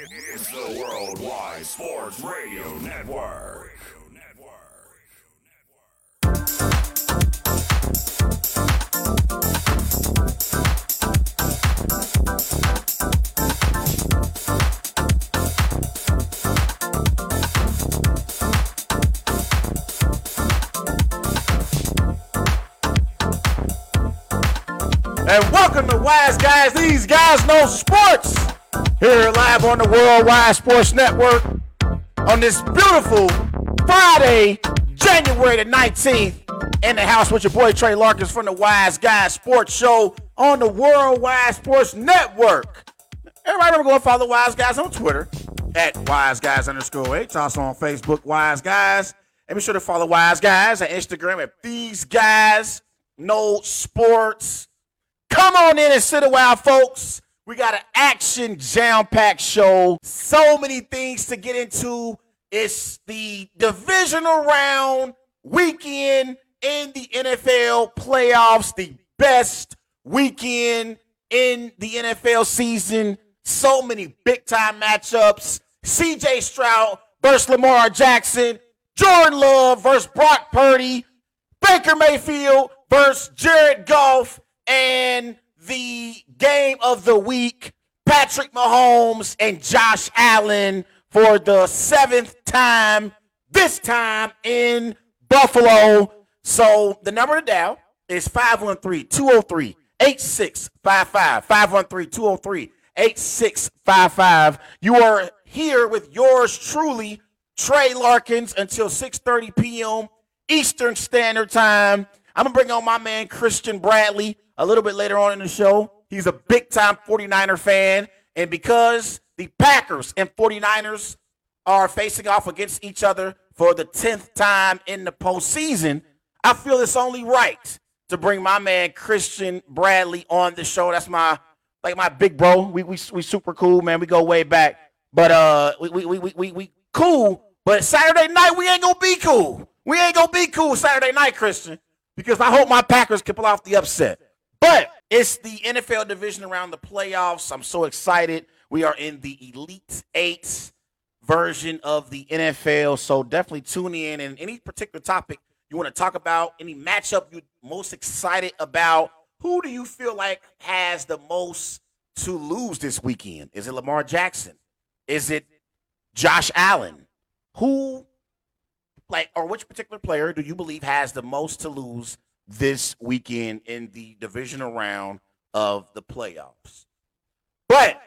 It's the Worldwide Sports Radio Network. And welcome to Wise Guys. These guys know sports. Here live on the Worldwide Sports Network on this beautiful Friday, January the 19th, in the house with your boy Tre Larkins from the Wise Guys Sports Show on the Worldwide Sports Network. Everybody remember go and follow Wise Guys on Twitter at Wise Guys underscore H. Also on Facebook, Wise Guys. And be sure to follow Wise Guys on Instagram at These Guys Know Sports. Come on in and sit a while, folks. We got an action jam packed show. So many things to get into. It's the divisional round weekend in the NFL playoffs, the best weekend in the NFL season. So many big time matchups. CJ Stroud versus Lamar Jackson, Jordan Love versus Brock Purdy, Baker Mayfield versus Jared Goff, and the game of the week, Patrick Mahomes and Josh Allen for the seventh time, this time in Buffalo. So the number to dial is 513 203 8655. 513 203 8655. You are here with yours truly, Tre Larkins, until 6:30 p.m. Eastern Standard Time. I'm gonna bring on my man Christian Bradley a little bit later on in the show. He's a big time 49er fan. And because the Packers and 49ers are facing off against each other for the 10th time in the postseason, I feel it's only right to bring my man Christian Bradley on the show. That's my like my big bro. We we we super cool, man. We go way back. But uh we we we we, we cool, but Saturday night we ain't gonna be cool. We ain't gonna be cool Saturday night, Christian, because I hope my Packers can pull off the upset. But it's the NFL division around the playoffs. I'm so excited. We are in the Elite Eight version of the NFL. So definitely tune in. And any particular topic you want to talk about, any matchup you're most excited about, who do you feel like has the most to lose this weekend? Is it Lamar Jackson? Is it Josh Allen? Who, like, or which particular player do you believe has the most to lose this weekend in the divisional round of the playoffs. But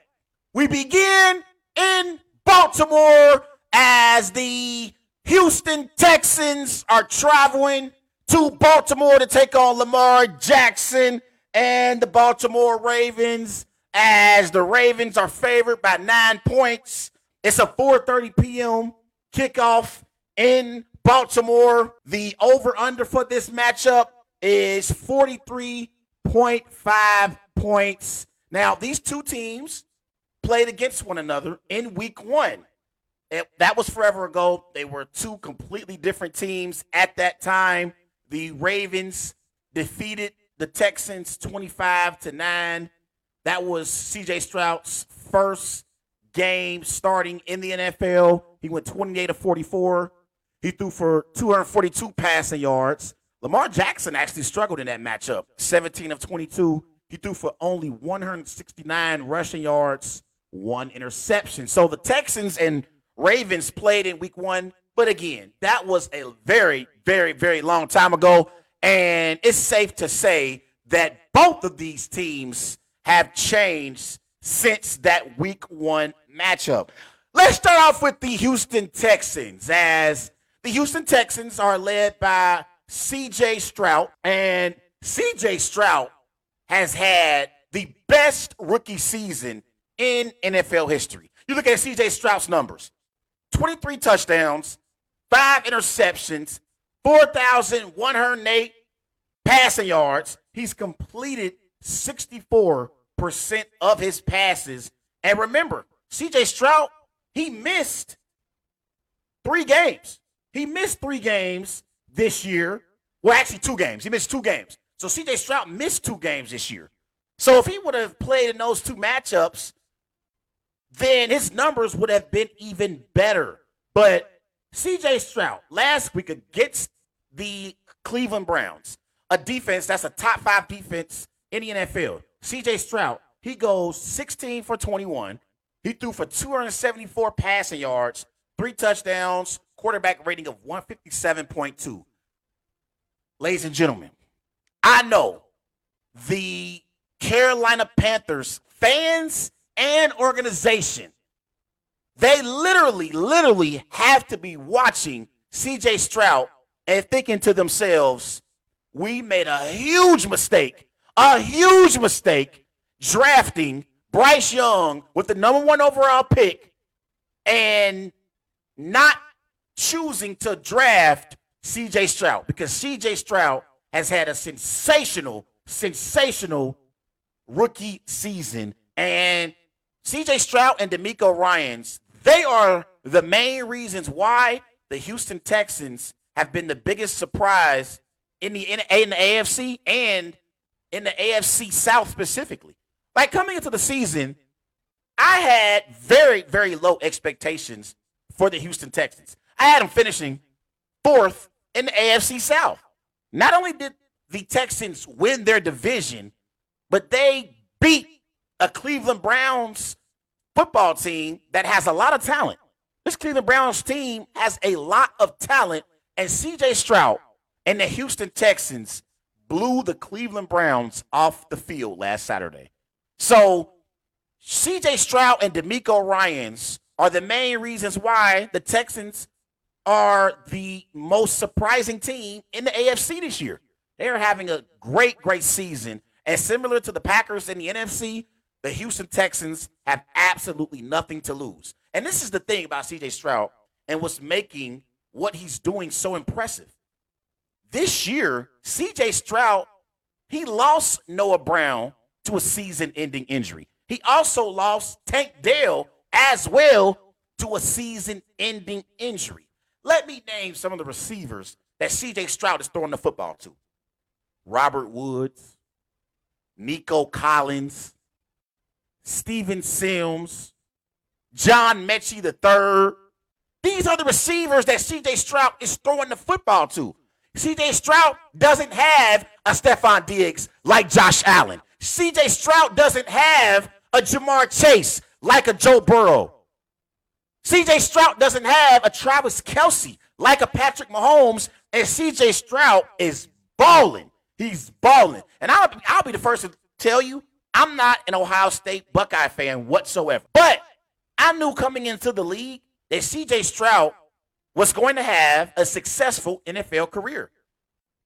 we begin in Baltimore as the Houston Texans are traveling to Baltimore to take on Lamar Jackson and the Baltimore Ravens as the Ravens are favored by 9 points. It's a 4:30 p.m. kickoff in Baltimore. The over under for this matchup is 43.5 points. Now, these two teams played against one another in week one. It, that was forever ago. They were two completely different teams at that time. The Ravens defeated the Texans 25 to 9. That was CJ Stroud's first game starting in the NFL. He went 28 to 44. He threw for 242 passing yards. Lamar Jackson actually struggled in that matchup. 17 of 22. He threw for only 169 rushing yards, one interception. So the Texans and Ravens played in week one. But again, that was a very, very, very long time ago. And it's safe to say that both of these teams have changed since that week one matchup. Let's start off with the Houston Texans, as the Houston Texans are led by CJ Stroud. And CJ Stroud has had the best rookie season in NFL history. You look at CJ Stroud's numbers 23 touchdowns, five interceptions, 4,108 passing yards. He's completed 64% of his passes. And remember, CJ Stroud, he missed three games. He missed three games this year. Well, actually, two games. He missed two games. So CJ Stroud missed two games this year. So if he would have played in those two matchups, then his numbers would have been even better. But CJ Stroud last week against the Cleveland Browns, a defense that's a top five defense in the NFL. CJ Stroud, he goes 16 for 21. He threw for 274 passing yards, three touchdowns, quarterback rating of 157.2. Ladies and gentlemen, I know the Carolina Panthers fans and organization, they literally, literally have to be watching CJ Stroud and thinking to themselves, we made a huge mistake, a huge mistake drafting Bryce Young with the number one overall pick and not choosing to draft CJ Stroud because CJ Stroud has had a sensational, sensational rookie season. And CJ Stroud and DeMeco Ryans, they are the main reasons why the Houston Texans have been the biggest surprise in the, in, in the AFC and in the AFC South specifically. Like coming into the season, I had very, very low expectations for the Houston Texans. I had them finishing fourth in the AFC South. Not only did the Texans win their division, but they beat a Cleveland Browns football team that has a lot of talent. This Cleveland Browns team has a lot of talent, and CJ Stroud and the Houston Texans blew the Cleveland Browns off the field last Saturday. So CJ Stroud and DeMeco Ryans are the main reasons why the Texans are the most surprising team in the AFC this year. They are having a great, great season. And similar to the Packers in the NFC, the Houston Texans have absolutely nothing to lose. And this is the thing about CJ Stroud and what's making what he's doing so impressive. This year, CJ Stroud, he lost Noah Brown to a season ending injury. He also lost Tank Dell as well to a season ending injury. Let me name some of the receivers that CJ Stroud is throwing the football to Robert Woods, Nico Collins, Steven Sims, John Metchie III. These are the receivers that CJ Stroud is throwing the football to. CJ Stroud doesn't have a Stefon Diggs like Josh Allen. CJ Stroud doesn't have a Ja'Marr Chase like a Joe Burrow. CJ Stroud doesn't have a Travis Kelce like a Patrick Mahomes, and CJ Stroud is balling. He's balling. And I'll, I'll be the first to tell you, I'm not an Ohio State Buckeye fan whatsoever. But I knew coming into the league that CJ Stroud was going to have a successful NFL career.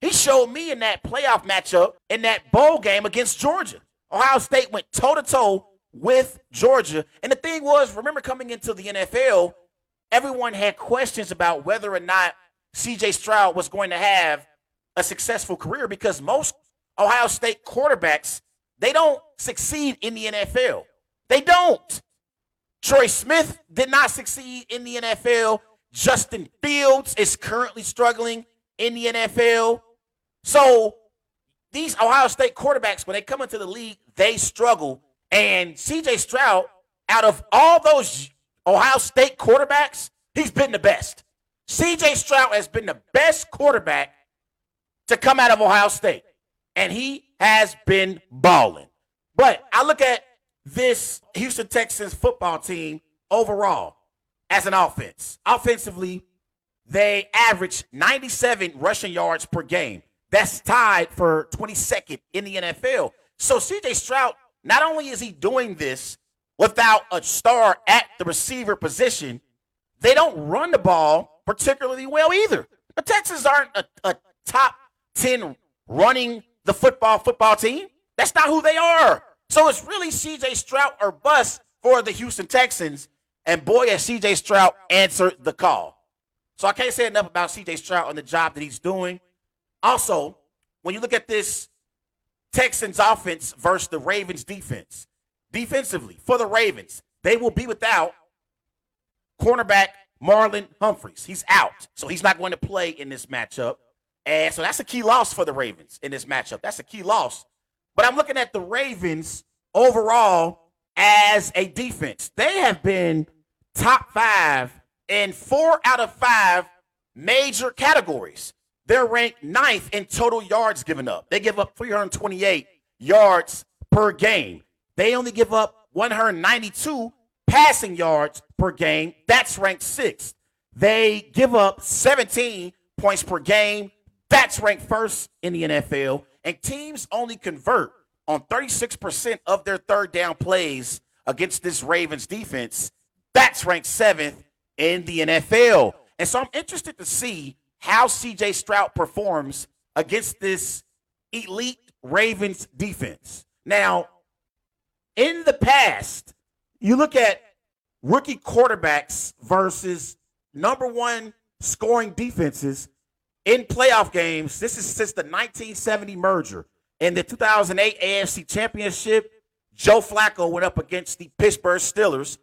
He showed me in that playoff matchup in that bowl game against Georgia. Ohio State went toe to toe with Georgia. And the thing was, remember coming into the NFL, everyone had questions about whether or not CJ Stroud was going to have a successful career because most Ohio State quarterbacks, they don't succeed in the NFL. They don't. Troy Smith did not succeed in the NFL. Justin Fields is currently struggling in the NFL. So these Ohio State quarterbacks, when they come into the league, they struggle and CJ Stroud, out of all those Ohio State quarterbacks, he's been the best. CJ Stroud has been the best quarterback to come out of Ohio State, and he has been balling. But I look at this Houston Texans football team overall as an offense. Offensively, they average 97 rushing yards per game. That's tied for 22nd in the NFL. So CJ Stroud not only is he doing this without a star at the receiver position, they don't run the ball particularly well either. The Texans aren't a, a top 10 running the football football team. That's not who they are. So it's really CJ Stroud or bust for the Houston Texans. And boy, has CJ Stroud answered the call. So I can't say enough about CJ Stroud and the job that he's doing. Also, when you look at this Texans offense versus the Ravens defense. Defensively, for the Ravens, they will be without cornerback Marlon Humphreys. He's out, so he's not going to play in this matchup. And so that's a key loss for the Ravens in this matchup. That's a key loss. But I'm looking at the Ravens overall as a defense. They have been top five in four out of five major categories. They're ranked ninth in total yards given up. They give up 328 yards per game. They only give up 192 passing yards per game. That's ranked sixth. They give up 17 points per game. That's ranked first in the NFL. And teams only convert on 36% of their third down plays against this Ravens defense. That's ranked seventh in the NFL. And so I'm interested to see how CJ Stroud performs against this elite Ravens defense. Now, in the past, you look at rookie quarterbacks versus number one scoring defenses in playoff games. This is since the 1970 merger. In the 2008 AFC Championship, Joe Flacco went up against the Pittsburgh Steelers.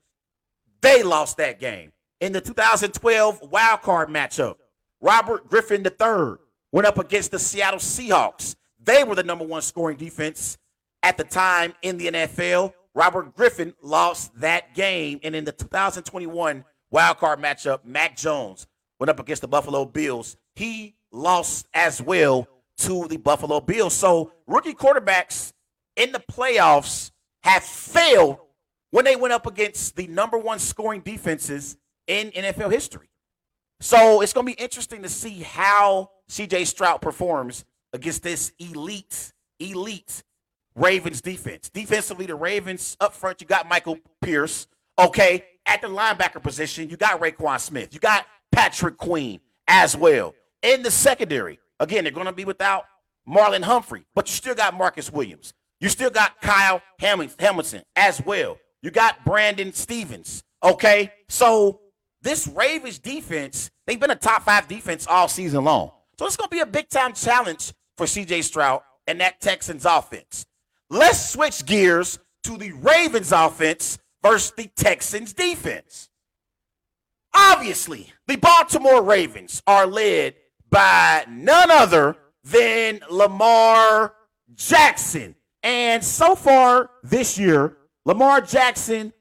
They lost that game. In the 2012 wild card matchup, Robert Griffin III went up against the Seattle Seahawks. They were the number one scoring defense at the time in the NFL. Robert Griffin lost that game. And in the 2021 wild card matchup, Mac Jones went up against the Buffalo Bills. He lost as well to the Buffalo Bills. So rookie quarterbacks in the playoffs have failed when they went up against the number one scoring defenses in NFL history. So it's going to be interesting to see how CJ Stroud performs against this elite, elite Ravens defense. Defensively, the Ravens up front, you got Michael Pierce. Okay. At the linebacker position, you got Roquan Smith. You got Patrick Queen as well. In the secondary, again, they're going to be without Marlon Humphrey, but you still got Marcus Williams. You still got Kyle Hamilton as well. You got Brandon Stephens. Okay. So this Ravens defense, they've been a top five defense all season long. So it's going to be a big time challenge for CJ Stroud and that Texans offense. Let's switch gears to the Ravens offense versus the Texans defense. Obviously, the Baltimore Ravens are led by none other than Lamar Jackson. And so far this year, Lamar Jackson,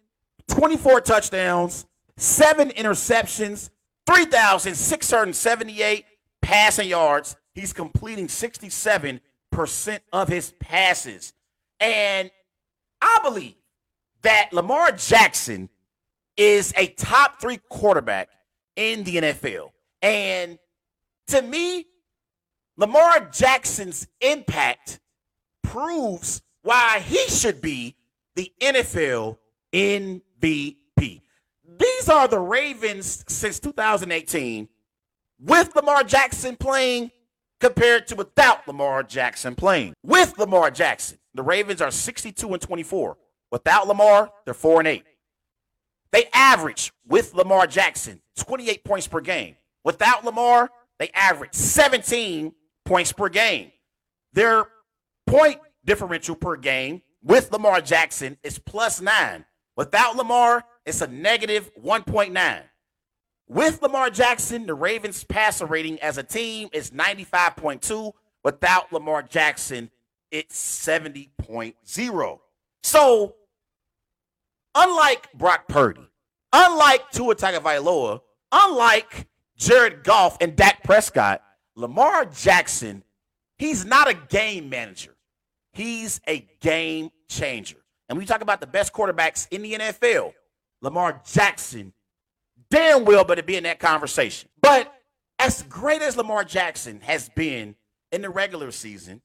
24 touchdowns, seven interceptions, 3,678 passing yards. He's completing 67% of his passes. And I believe that Lamar Jackson is a top three quarterback in the NFL. And to me, Lamar Jackson's impact proves why he should be the NFL MVP. These are the Ravens since 2018 with Lamar Jackson playing compared to without Lamar Jackson playing. With Lamar Jackson, the Ravens are 62 and 24. Without Lamar, they're 4 and 8. They average with Lamar Jackson 28 points per game. Without Lamar, they average 17 points per game. Their point differential per game with Lamar Jackson is plus 9. Without Lamar, it's a negative 1.9. With Lamar Jackson, the Ravens' passer rating as a team is 95.2. Without Lamar Jackson, it's 70.0. So, unlike Brock Purdy, unlike Tua Tagovailoa, unlike Jared Goff and Dak Prescott, Lamar Jackson, he's not a game manager. He's a game changer. And you talk about the best quarterbacks in the NFL, Lamar Jackson damn well better be in that conversation. But as great as Lamar Jackson has been in the regular season,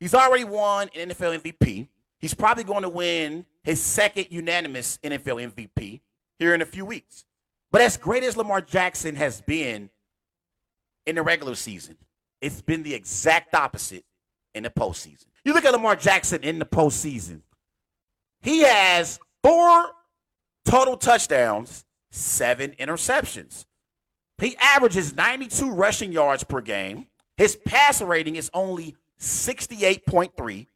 he's already won an NFL MVP. He's probably going to win his second unanimous NFL MVP here in a few weeks. But as great as Lamar Jackson has been in the regular season, it's been the exact opposite in the postseason. You look at Lamar Jackson in the postseason, he has four total touchdowns seven interceptions. He averages 92 rushing yards per game. His passer rating is only 68.3.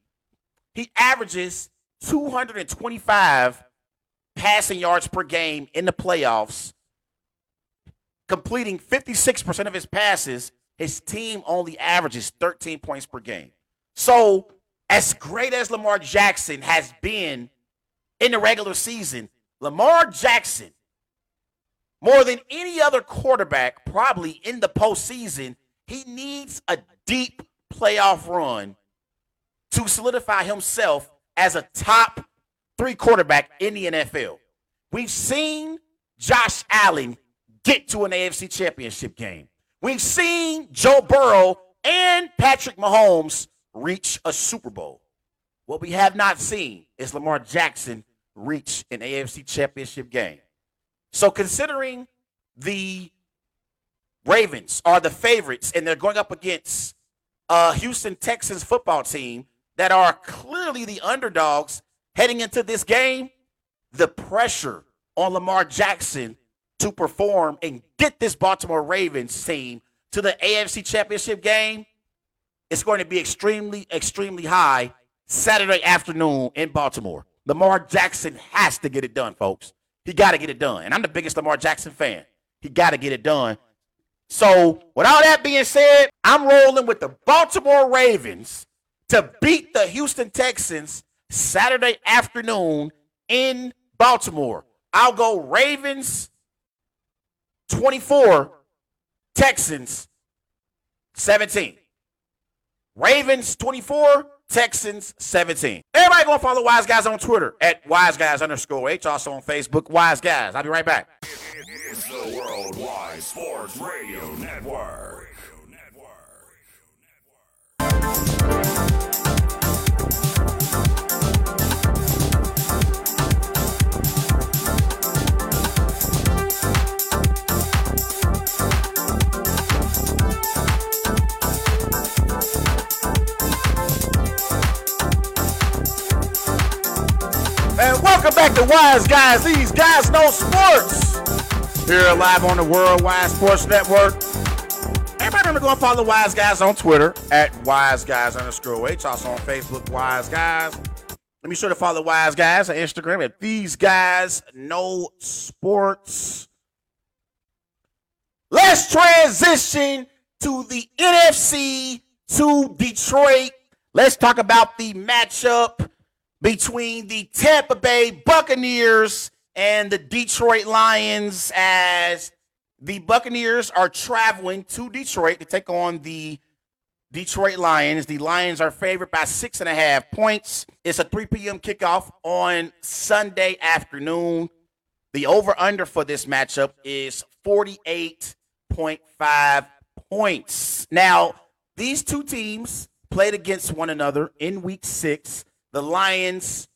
He averages 225 passing yards per game in the playoffs, completing 56% of his passes. His team only averages 13 points per game. So, as great as Lamar Jackson has been in the regular season, Lamar Jackson, more than any other quarterback, probably in the postseason, he needs a deep playoff run to solidify himself as a top three quarterback in the NFL. We've seen Josh Allen get to an AFC championship game. We've seen Joe Burrow and Patrick Mahomes reach a Super Bowl. What we have not seen is Lamar Jackson reach an AFC championship game. So, considering the Ravens are the favorites and they're going up against a Houston Texans football team that are clearly the underdogs heading into this game, the pressure on Lamar Jackson to perform and get this Baltimore Ravens team to the AFC Championship game is going to be extremely, extremely high Saturday afternoon in Baltimore. Lamar Jackson has to get it done, folks. He got to get it done. And I'm the biggest Lamar Jackson fan. He got to get it done. So, with all that being said, I'm rolling with the Baltimore Ravens to beat the Houston Texans Saturday afternoon in Baltimore. I'll go Ravens 24, Texans 17. Ravens 24, Texans 17. Everybody go follow Wise Guys on Twitter at Wise Guys underscore H. Also on Facebook, Wise Guys. I'll be right back. It's the Worldwide Sports Radio Network. Welcome back to Wise Guys. These guys know sports. Here live on the Worldwide Sports Network. Everybody remember go and follow Wise Guys on Twitter at Wise Guys underscore H. Also on Facebook, Wise Guys. Let me sure to follow Wise Guys on Instagram at These Guys Know Sports. Let's transition to the NFC to Detroit. Let's talk about the matchup between the Tampa Bay Buccaneers and the Detroit Lions as the Buccaneers are traveling to Detroit to take on the Detroit Lions. The Lions are favored by six and a half points. It's a 3 p.m. kickoff on Sunday afternoon. The over under for this matchup is 48.5 points. Now, these two teams played against one another in week six. The Lions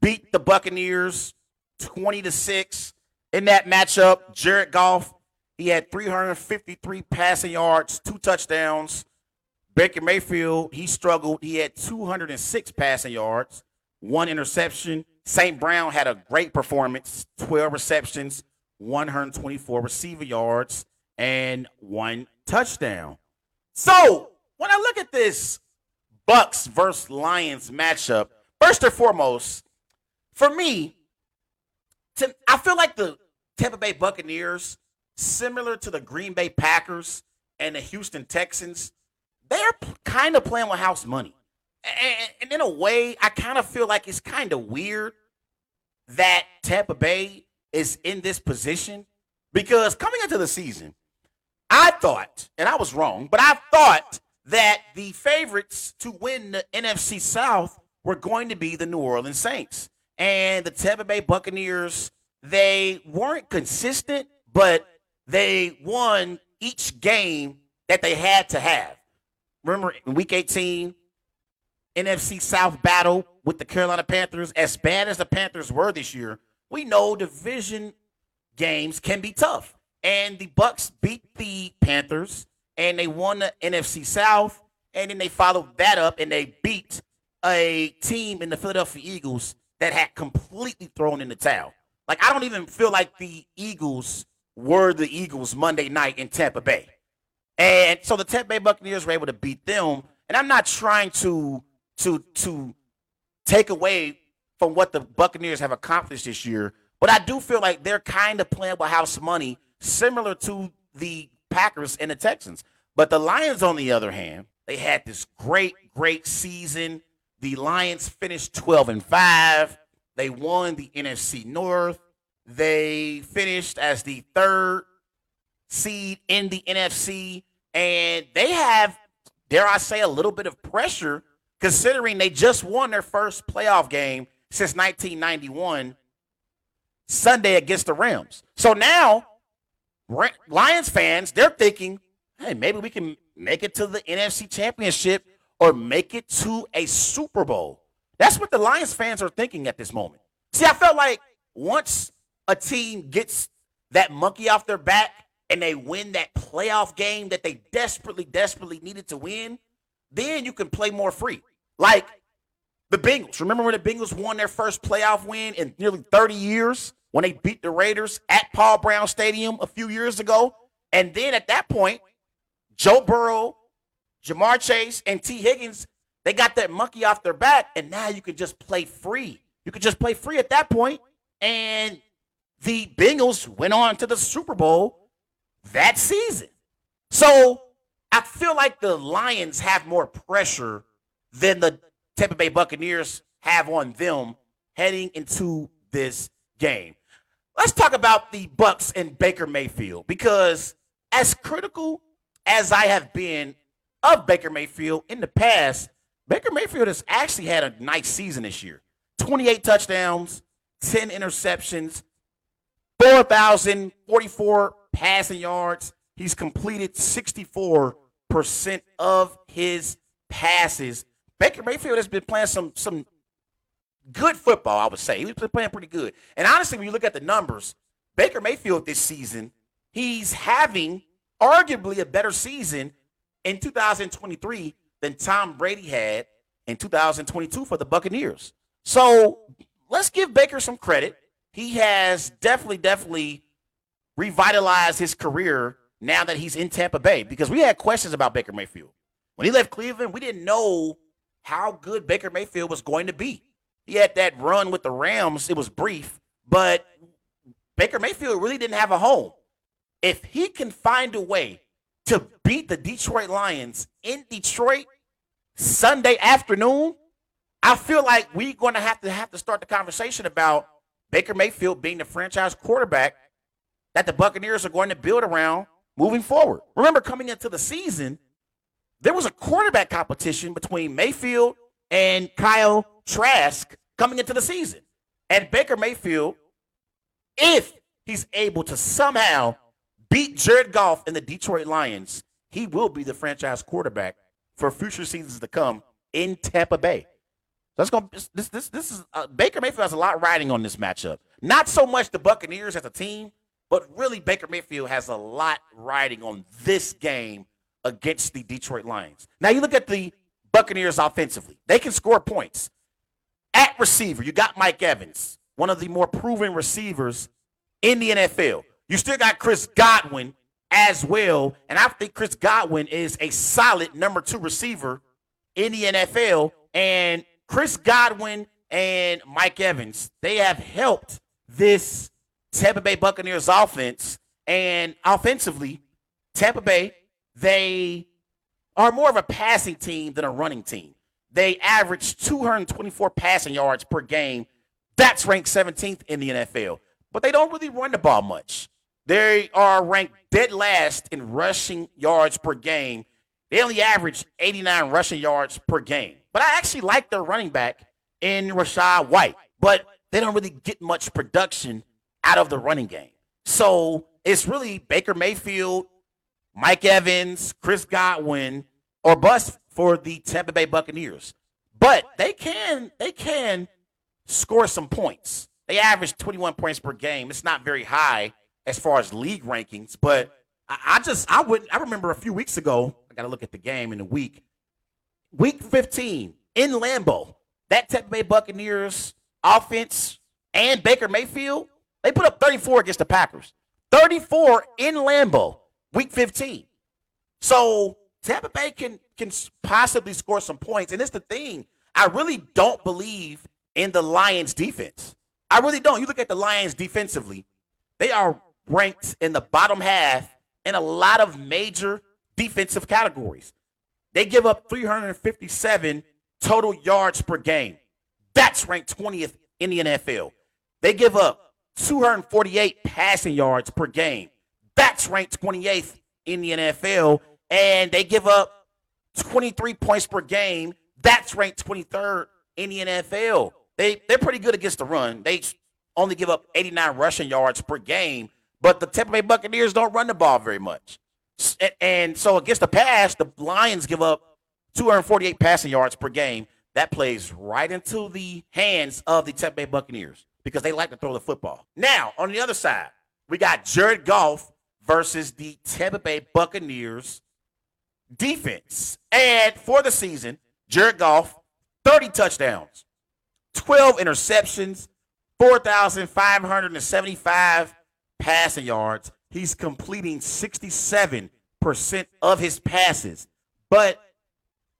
beat the Buccaneers 20 to 6 in that matchup. Jared Goff, he had 353 passing yards, two touchdowns. Baker Mayfield, he struggled. He had 206 passing yards, one interception. St. Brown had a great performance 12 receptions, 124 receiver yards, and one touchdown. So when I look at this Bucks versus Lions matchup, first and foremost, for me, to, I feel like the Tampa Bay Buccaneers, similar to the Green Bay Packers and the Houston Texans, they're kind of playing with house money. And in a way, I kind of feel like it's kind of weird that Tampa Bay is in this position because coming into the season, I thought, and I was wrong, but I thought that the favorites to win the NFC South were going to be the New Orleans Saints. And the Tampa Bay Buccaneers, they weren't consistent, but they won each game that they had to have. Remember in week 18, NFC South battle with the Carolina Panthers, as bad as the Panthers were this year, we know division games can be tough. And the Bucks beat the Panthers and they won the NFC South, and then they followed that up and they beat a team in the Philadelphia Eagles that had completely thrown in the towel. Like I don't even feel like the Eagles were the Eagles Monday night in Tampa Bay. And so the Tampa Bay Buccaneers were able to beat them. And I'm not trying to to to take away from what the Buccaneers have accomplished this year, but I do feel like they're kind of playing with house money, similar to the Packers and the Texans. But the Lions, on the other hand, they had this great, great season. The Lions finished 12 and 5. They won the NFC North. They finished as the third seed in the NFC. And they have, dare I say, a little bit of pressure considering they just won their first playoff game since 1991 Sunday against the Rams. So now, Lions fans, they're thinking, hey, maybe we can make it to the NFC Championship or make it to a Super Bowl. That's what the Lions fans are thinking at this moment. See, I felt like once a team gets that monkey off their back and they win that playoff game that they desperately, desperately needed to win, then you can play more free. Like the Bengals. Remember when the Bengals won their first playoff win in nearly 30 years when they beat the Raiders at Paul Brown Stadium a few years ago? And then at that point, Joe Burrow, Ja'Marr Chase, and Tee Higgins, they got that monkey off their back, and now you can just play free. You could just play free at that point, and the Bengals went on to the Super Bowl that season. So I feel like the Lions have more pressure than the Tampa Bay Buccaneers have on them heading into this game. Let's talk about the Bucks and Baker Mayfield because as critical as I have been of Baker Mayfield in the past, Baker Mayfield has actually had a nice season this year. 28 touchdowns, 10 interceptions, 4,044 passing yards. He's completed 64% of his passes. Baker Mayfield has been playing some some good football, I would say. He's been playing pretty good. And honestly, when you look at the numbers, Baker Mayfield this season, he's having arguably a better season in 2023 than Tom Brady had in 2022 for the Buccaneers. So let's give Baker some credit. He has definitely, definitely revitalized his career now that he's in Tampa Bay because we had questions about Baker Mayfield. When he left Cleveland, we didn't know how good Baker Mayfield was going to be. He had that run with the Rams, it was brief, but Baker Mayfield really didn't have a home. If he can find a way to beat the Detroit Lions in Detroit Sunday afternoon, I feel like we're going to have to have to start the conversation about Baker Mayfield being the franchise quarterback that the Buccaneers are going to build around moving forward. Remember, coming into the season, there was a quarterback competition between Mayfield and Kyle Trask coming into the season. And Baker Mayfield, if he's able to somehow beat Jared Goff and the Detroit Lions, he will be the franchise quarterback for future seasons to come in Tampa Bay. That's going to this this this is uh, Baker Mayfield has a lot riding on this matchup. Not so much the Buccaneers as a team, but really Baker Mayfield has a lot riding on this game against the Detroit Lions. Now you look at the Buccaneers offensively. They can score points. At receiver, you got Mike Evans, one of the more proven receivers in the NFL. You still got Chris Godwin as well. And I think Chris Godwin is a solid number two receiver in the NFL. And Chris Godwin and Mike Evans, they have helped this Tampa Bay Buccaneers offense. And offensively, Tampa Bay, they are more of a passing team than a running team. They average 224 passing yards per game. That's ranked 17th in the NFL. But they don't really run the ball much. They are ranked dead last in rushing yards per game. They only average 89 rushing yards per game. But I actually like their running back in Rachaad White. But they don't really get much production out of the running game. So it's really Baker Mayfield, Mike Evans, Chris Godwin, or bust for the Tampa Bay Buccaneers. But they can they can score some points. They average 21 points per game. It's not very high as far as league rankings. But I, I just I wouldn't I remember a few weeks ago. I got to look at the game in the week. Week 15 in Lambeau, that Tampa Bay Buccaneers offense and Baker Mayfield, they put up 34 against the Packers. 34 in Lambeau, week 15. So Tampa Bay can can possibly score some points. And it's the thing. I really don't believe in the Lions defense. I really don't. You look at the Lions defensively, they are ranked in the bottom half in a lot of major defensive categories. They give up 357 total yards per game. That's ranked 20th in the NFL. They give up 248 passing yards per game. That's ranked 28th in the NFL. And they give up 23 points per game. That's ranked 23rd in the NFL. They, they're pretty good against the run. They only give up 89 rushing yards per game, but the Tampa Bay Buccaneers don't run the ball very much. And so against the pass, the Lions give up 248 passing yards per game. That plays right into the hands of the Tampa Bay Buccaneers because they like to throw the football. Now, on the other side, we got Jared Goff versus the Tampa Bay Buccaneers defense. And for the season, Jared Goff, 30 touchdowns, 12 interceptions, 4,575 passing yards. He's completing 67% of his passes. But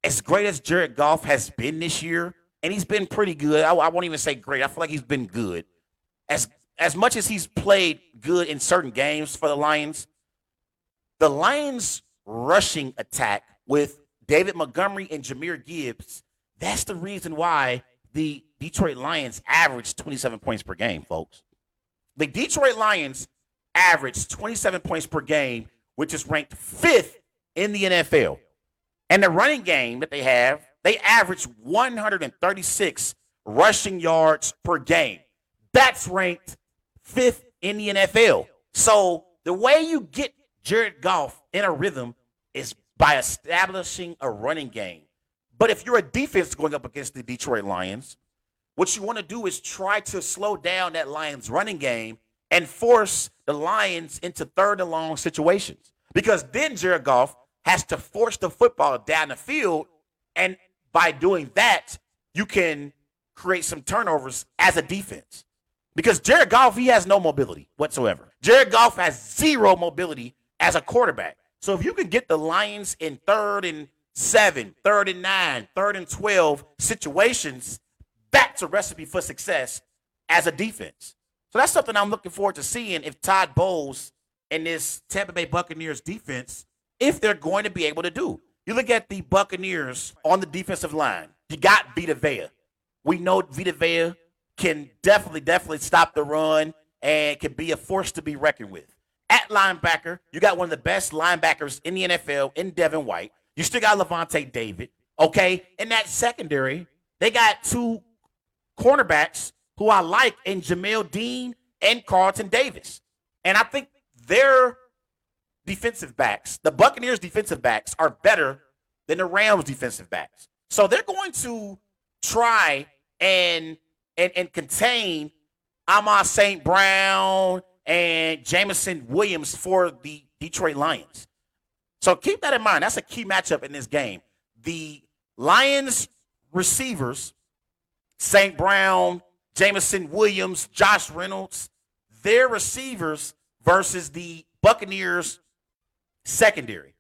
as great as Jared Goff has been this year, and he's been pretty good. I, I, won't even say great. I feel like he's been good. As as much as he's played good in certain games for the Lions, the Lions rushing attack with David Montgomery and Jahmyr Gibbs, that's the reason why the Detroit Lions average 27 points per game, folks. The Detroit Lions average 27 points per game, which is ranked fifth in the NFL. And the running game that they have, they average 136 rushing yards per game. That's ranked fifth in the NFL. So the way you get Jared Goff in a rhythm is by establishing a running game. But if you're a defense going up against the Detroit Lions, what you want to do is try to slow down that Lions running game and force the Lions into third and long situations. Because then Jared Goff has to force the football down the field. And by doing that, you can create some turnovers as a defense. Because Jared Goff, he has no mobility whatsoever. Jared Goff has zero mobility as a quarterback. So if you can get the Lions in third and seven, third and nine, third and 12 situations, that's a recipe for success as a defense. So that's something I'm looking forward to seeing if Todd Bowles and this Tampa Bay Buccaneers defense, if they're going to be able to do. You look at the Buccaneers on the defensive line. You got Vita Vea. We know Vita Vea can definitely, definitely stop the run and can be a force to be reckoned with. At linebacker, you got one of the best linebackers in the NFL in Devin White. You still got Lavonte David. Okay. In that secondary, they got two cornerbacks who I like in Jamel Dean and Carlton Davis. And I think their defensive backs, the Buccaneers defensive backs, are better than the Rams defensive backs. So they're going to try and and, and contain Amon St. Brown and Jameson Williams for the Detroit Lions. So keep that in mind. That's a key matchup in this game. The Lions receivers, St. Brown, Jameson Williams, Josh Reynolds, their receivers versus the Buccaneers secondary.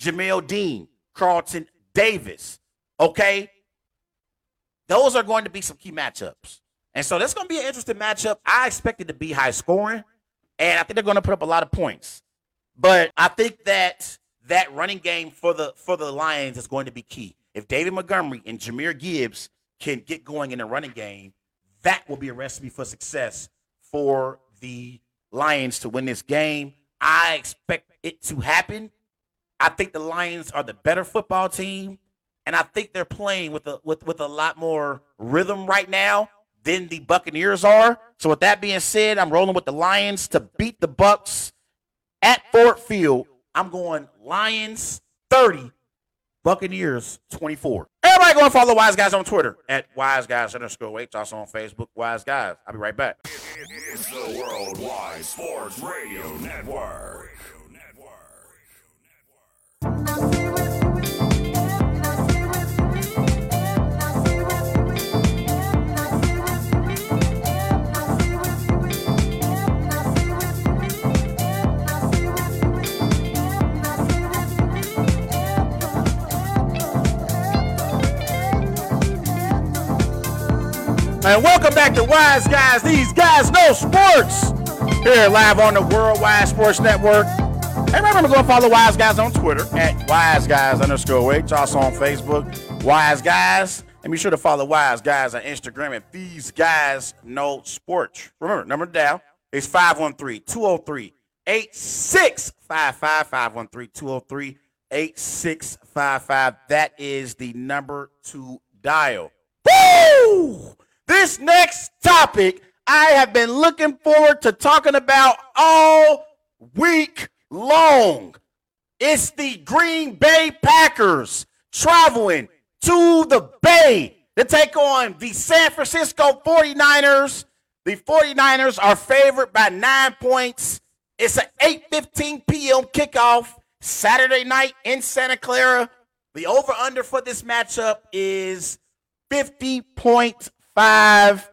Jamel Dean, Carlton Davis. Okay. Those are going to be some key matchups. And so that's going to be an interesting matchup. I expect it to be high scoring, and I think they're going to put up a lot of points. But I think that that running game for the for the Lions is going to be key. If David Montgomery and Jahmyr Gibbs can get going in the running game, that will be a recipe for success for the Lions to win this game. I expect it to happen. I think the Lions are the better football team, and I think they're playing with a with, with a lot more rhythm right now than the Buccaneers are. So with that being said, I'm rolling with the Lions to beat the Bucks at Ford Field. I'm going Lions 30, Buccaneers 24. Everybody go and follow Wise Guys on Twitter at Wise Guys underscore H. Also on Facebook, Wise Guys. I'll be right back. It's the Worldwide Sports Radio Network. And welcome back to Wise Guys. These guys know sports. Here live on the Worldwide Sports Network. And remember to go follow Wise Guys on Twitter at Wise Guys underscore H. Also on Facebook, Wise Guys. And be sure to follow Wise Guys on Instagram at These Guys Know Sports. Remember, number dial is 513 203 8655. 513 203 8655. That is the number to dial. Woo! This next topic I have been looking forward to talking about all week long. It's the Green Bay Packers traveling to the Bay to take on the San Francisco 49ers. The 49ers are favored by nine points. It's an 8:15 p.m. kickoff Saturday night in Santa Clara. The over/under for this matchup is 50.5. This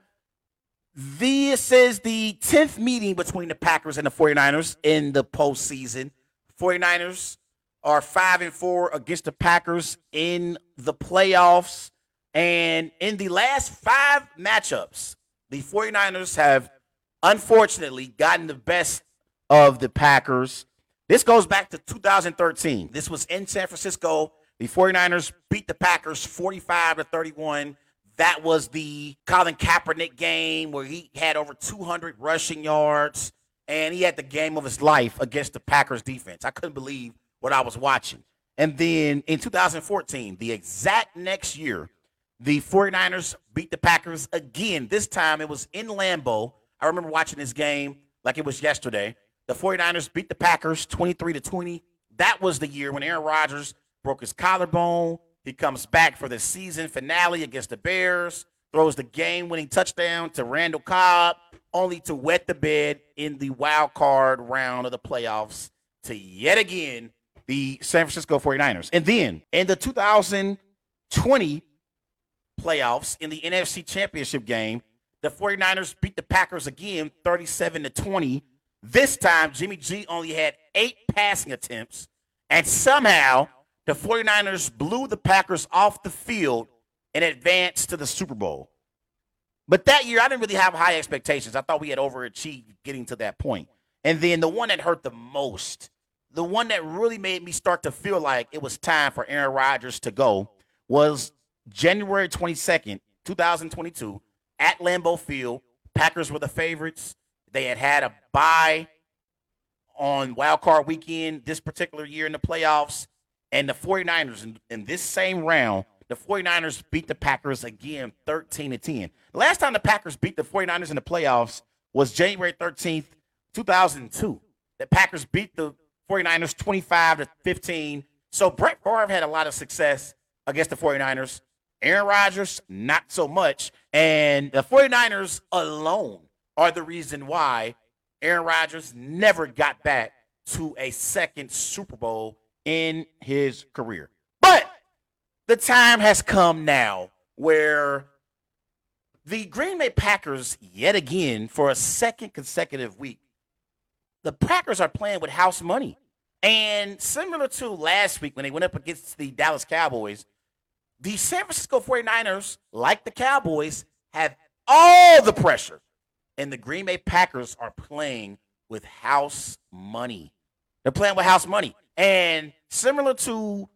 is the 10th meeting between the Packers and the 49ers in the postseason. 49ers are five and four against the Packers in the playoffs. And in the last five matchups, the 49ers have unfortunately gotten the best of the Packers. This goes back to 2013. This was in San Francisco. The 49ers beat the Packers 45 to 31. That was the Colin Kaepernick game where he had over 200 rushing yards and he had the game of his life against the Packers defense. I couldn't believe what I was watching. And then in 2014, the exact next year, the 49ers beat the Packers again. This time it was in Lambeau. I remember watching this game like it was yesterday. The 49ers beat the Packers 23 to 20. That was the year when Aaron Rodgers broke his collarbone. He comes back for the season finale against the Bears, throws the game winning touchdown to Randall Cobb, only to wet the bed in the wild card round of the playoffs to yet again the San Francisco 49ers. And then in the 2020 playoffs in the NFC Championship game, the 49ers beat the Packers again 37 to 20. This time, Jimmy G only had eight passing attempts, and somehow the 49ers blew the Packers off the field and advanced to the Super Bowl. But that year, I didn't really have high expectations. I thought we had overachieved getting to that point. And then the one that hurt the most the one that really made me start to feel like it was time for Aaron Rodgers to go was January 22nd, 2022, at Lambeau Field. Packers were the favorites. They had had a bye on wild card weekend this particular year in the playoffs. And the 49ers in, in this same round, the 49ers beat the Packers again 13 to 10. The last time the Packers beat the 49ers in the playoffs was January 13th, 2002. The Packers beat the 49ers 25 to 15. So Brett Favre had a lot of success against the 49ers. Aaron Rodgers, not so much. And the 49ers alone are the reason why Aaron Rodgers never got back to a second Super Bowl in his career. But the time has come now where the Green Bay Packers, yet again, for a second consecutive week, the Packers are playing with house money. And similar to last week when they went up against the Dallas Cowboys, the San Francisco 49ers, like the Cowboys, have all the pressure. And the Green Bay Packers are playing with house money. They're playing with house money. And similar to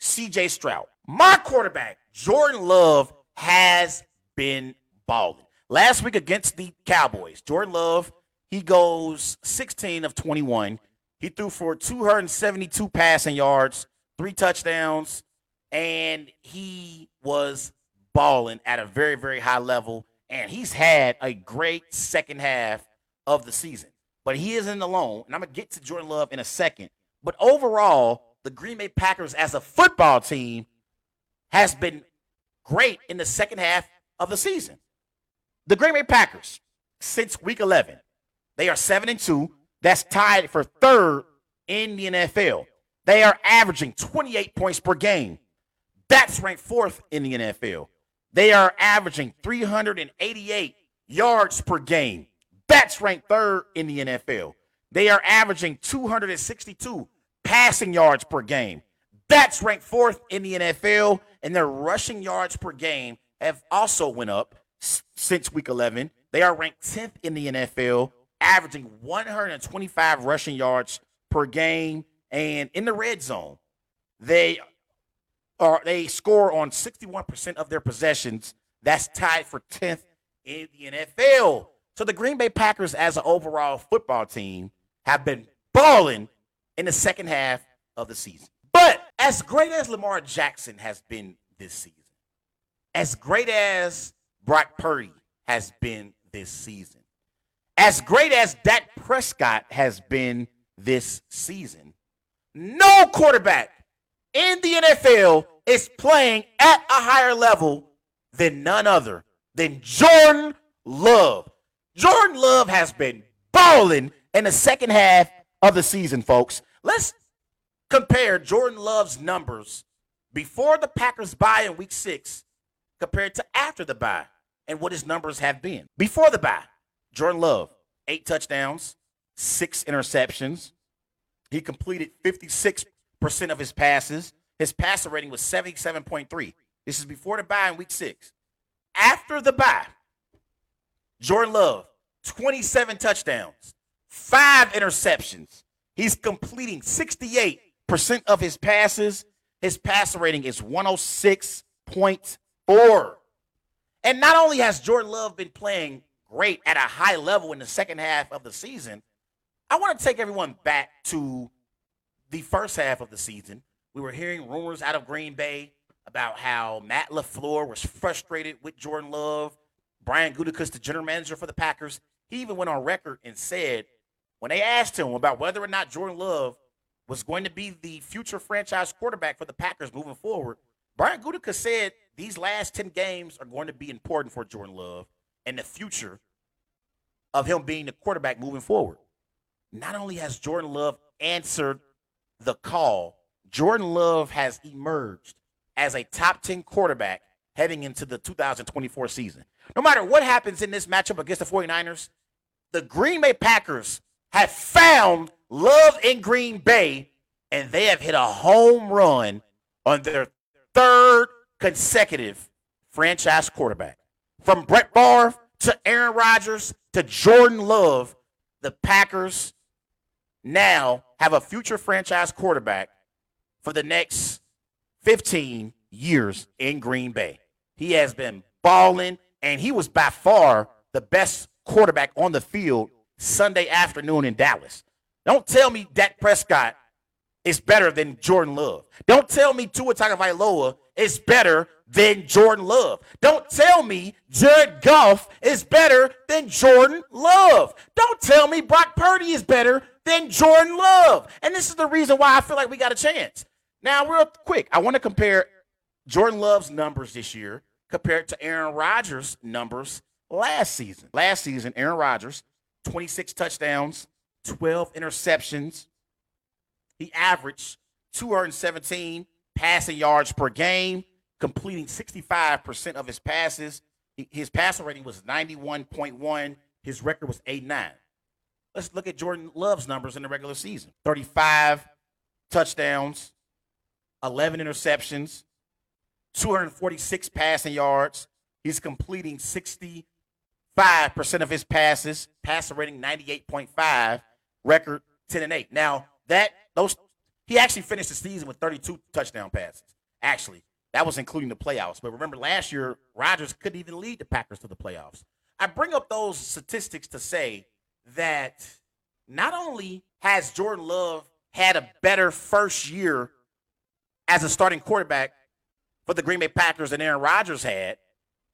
CJ Stroud, my quarterback, Jordan Love, has been balling. Last week against the Cowboys, Jordan Love he goes 16 of 21. He threw for 272 passing yards, three touchdowns, and he was balling at a very, very high level. And he's had a great second half of the season. But he isn't alone. And I'm going to get to Jordan Love in a second. But overall, the Green Bay Packers as a football team has been great in the second half of the season. The Green Bay Packers, since week 11, they are seven and two. That's tied for third in the NFL. They are averaging 28 points per game. That's ranked fourth in the NFL. They are averaging 388 yards per game. That's ranked third in the NFL. They are averaging 262 passing yards per game. That's ranked fourth in the NFL. And their rushing yards per game have also went up since week 11. They are ranked 10th in the NFL averaging 125 rushing yards per game. And in the red zone, they or they score on 61% of their possessions. That's tied for 10th in the NFL. So the Green Bay Packers, as an overall football team, have been balling in the second half of the season. But as great as Lamar Jackson has been this season, as great as Brock Purdy has been this season, as great as Dak Prescott has been this season, no quarterback in the NFL is playing at a higher level than none other than Jordan Love. Jordan Love has been balling in the second half of the season, folks. Let's compare Jordan Love's numbers before the Packers bye in week six compared to after the bye and what his numbers have been. Before the bye, Jordan Love, eight touchdowns, six interceptions. He completed 56% of his passes. His passer rating was 77.3. This is before the bye in week six. After the bye, Jordan Love, 27 touchdowns, five interceptions. He's completing 68% of his passes. His passer rating is 106.4. And not only has Jordan Love been playing great at a high level in the second half of the season, I want to take everyone back to the first half of the season. We were hearing rumors out of Green Bay about how Matt LaFleur was frustrated with Jordan Love. Brian Gutekunst, the general manager for the Packers, he even went on record and said when they asked him about whether or not Jordan Love was going to be the future franchise quarterback for the Packers moving forward, Brian Gutekunst said these last 10 games are going to be important for Jordan Love and the future of him being the quarterback moving forward. Not only has Jordan Love answered the call, Jordan Love has emerged as a top 10 quarterback heading into the 2024 season. No matter what happens in this matchup against the 49ers, the Green Bay Packers have found love in Green Bay and they have hit a home run on their third consecutive franchise quarterback. From Brett Favre to Aaron Rodgers to Jordan Love, the Packers now have a future franchise quarterback for the next 15 years in Green Bay. He has been balling, and he was by far the best quarterback on the field Sunday afternoon in Dallas. Don't tell me Dak Prescott is better than Jordan Love. Don't tell me Tua Tagovailoa is better than Jordan Love. Don't tell me Jared Goff is better than Jordan Love. Don't tell me Brock Purdy is better than Jordan Love. And this is the reason why I feel like we got a chance. Now, real quick, I want to compare Jordan Love's numbers this year compared to Aaron Rodgers' numbers last season. Last season, Aaron Rodgers, 26 touchdowns, 12 interceptions. He averaged 217 passing yards per game, completing 65% of his passes. His passing rating was 91.1. His record was 89. Let's look at Jordan Love's numbers in the regular season 35 touchdowns, 11 interceptions, 246 passing yards. He's completing 65% of his passes, passer rating 98.5, record 10 and 8. Now, that those he actually finished the season with 32 touchdown passes. Actually, that was including the playoffs. But remember, last year, Rodgers couldn't even lead the Packers to the playoffs. I bring up those statistics to say that not only has Jordan Love had a better first year as a starting quarterback for the Green Bay Packers than Aaron Rodgers had,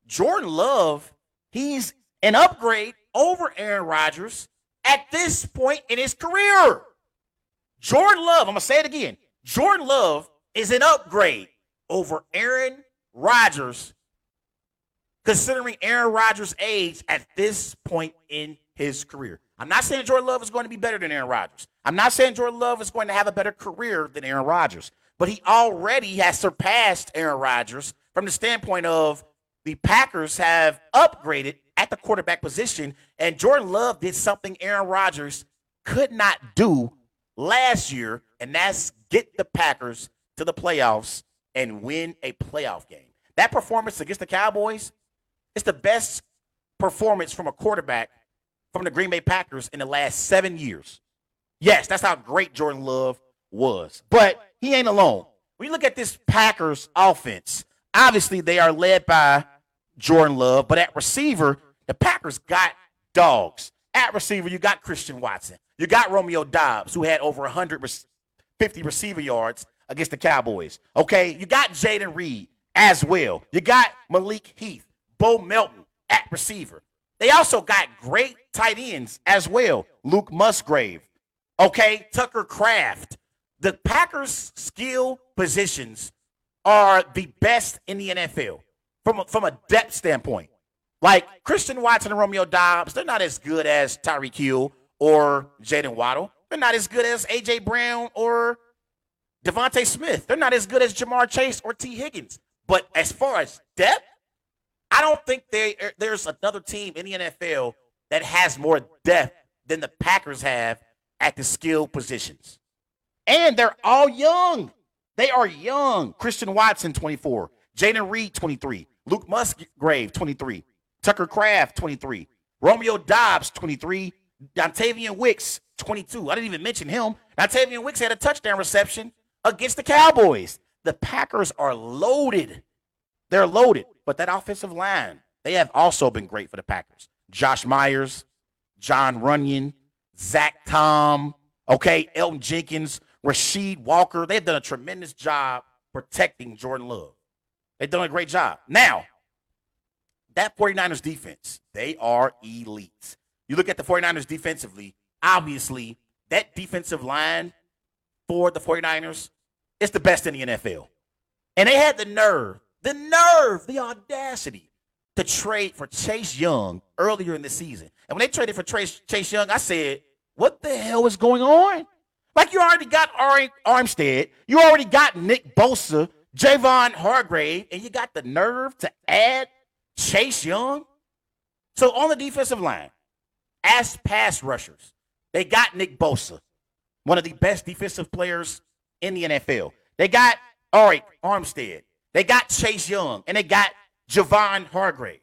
Jordan Love, he's an upgrade over Aaron Rodgers at this point in his career. Jordan Love, I'm going to say it again. Jordan Love is an upgrade over Aaron Rodgers, considering Aaron Rodgers' age at this point in his career. I'm not saying Jordan Love is going to be better than Aaron Rodgers. I'm not saying Jordan Love is going to have a better career than Aaron Rodgers, but he already has surpassed Aaron Rodgers from the standpoint of the Packers have upgraded at the quarterback position, and Jordan Love did something Aaron Rodgers could not do last year, and that's get the Packers to the playoffs and win a playoff game. That performance against the Cowboys is the best performance from a quarterback from the Green Bay Packers in the last seven years. Yes, that's how great Jordan Love was. But he ain't alone. when you look at this Packers offense, obviously they are led by Jordan Love, but at receiver, the Packers got dogs. At receiver, you got Christian Watson. You got Romeo Doubs, who had over 150 receiver yards against the Cowboys. Okay, you got Jayden Reed as well. You got Malik Heath, Bo Melton at receiver. They also got great tight ends as well. Luke Musgrave, okay, Tucker Kraft. The Packers' skill positions are the best in the NFL from a, from a depth standpoint. Like Christian Watson and Romeo Doubs, they're not as good as Tyreek Hill or Jaylen Waddle. They're not as good as A.J. Brown or DeVonta Smith. They're not as good as Ja'Marr Chase or Tee Higgins. But as far as depth, I don't think they, er, there's another team in the NFL that has more depth than the Packers have at the skill positions. And they're all young. They are young. Christian Watson, 24. Jayden Reed, 23. Luke Musgrave, 23. Tucker Kraft, 23. Romeo Doubs, 23. Dontayvion Wicks, 22. I didn't even mention him. Dontayvion Wicks had a touchdown reception against the Cowboys. The Packers are loaded. They're loaded. But that offensive line, they have also been great for the Packers. Josh Myers, Jon Runyan, Zach Tom, okay, Elgton Jenkins, Rasheed Walker. They've done a tremendous job protecting Jordan Love. They've done a great job. Now, that 49ers defense, they are elite. You look at the 49ers defensively, obviously, that defensive line for the 49ers is the best in the NFL. And they had the nerve, the nerve, the audacity to trade for Chase Young earlier in the season. And when they traded for Chase, Chase Young, I said, what the hell is going on? Like you already got Arik Armstead, you already got Nick Bosa, Javon Hargrave, and you got the nerve to add Chase Young. So on the defensive line, as pass rushers, they got Nick Bosa, one of the best defensive players in the NFL. They got Arik Armstead. They got Chase Young, and they got Javon Hargrave.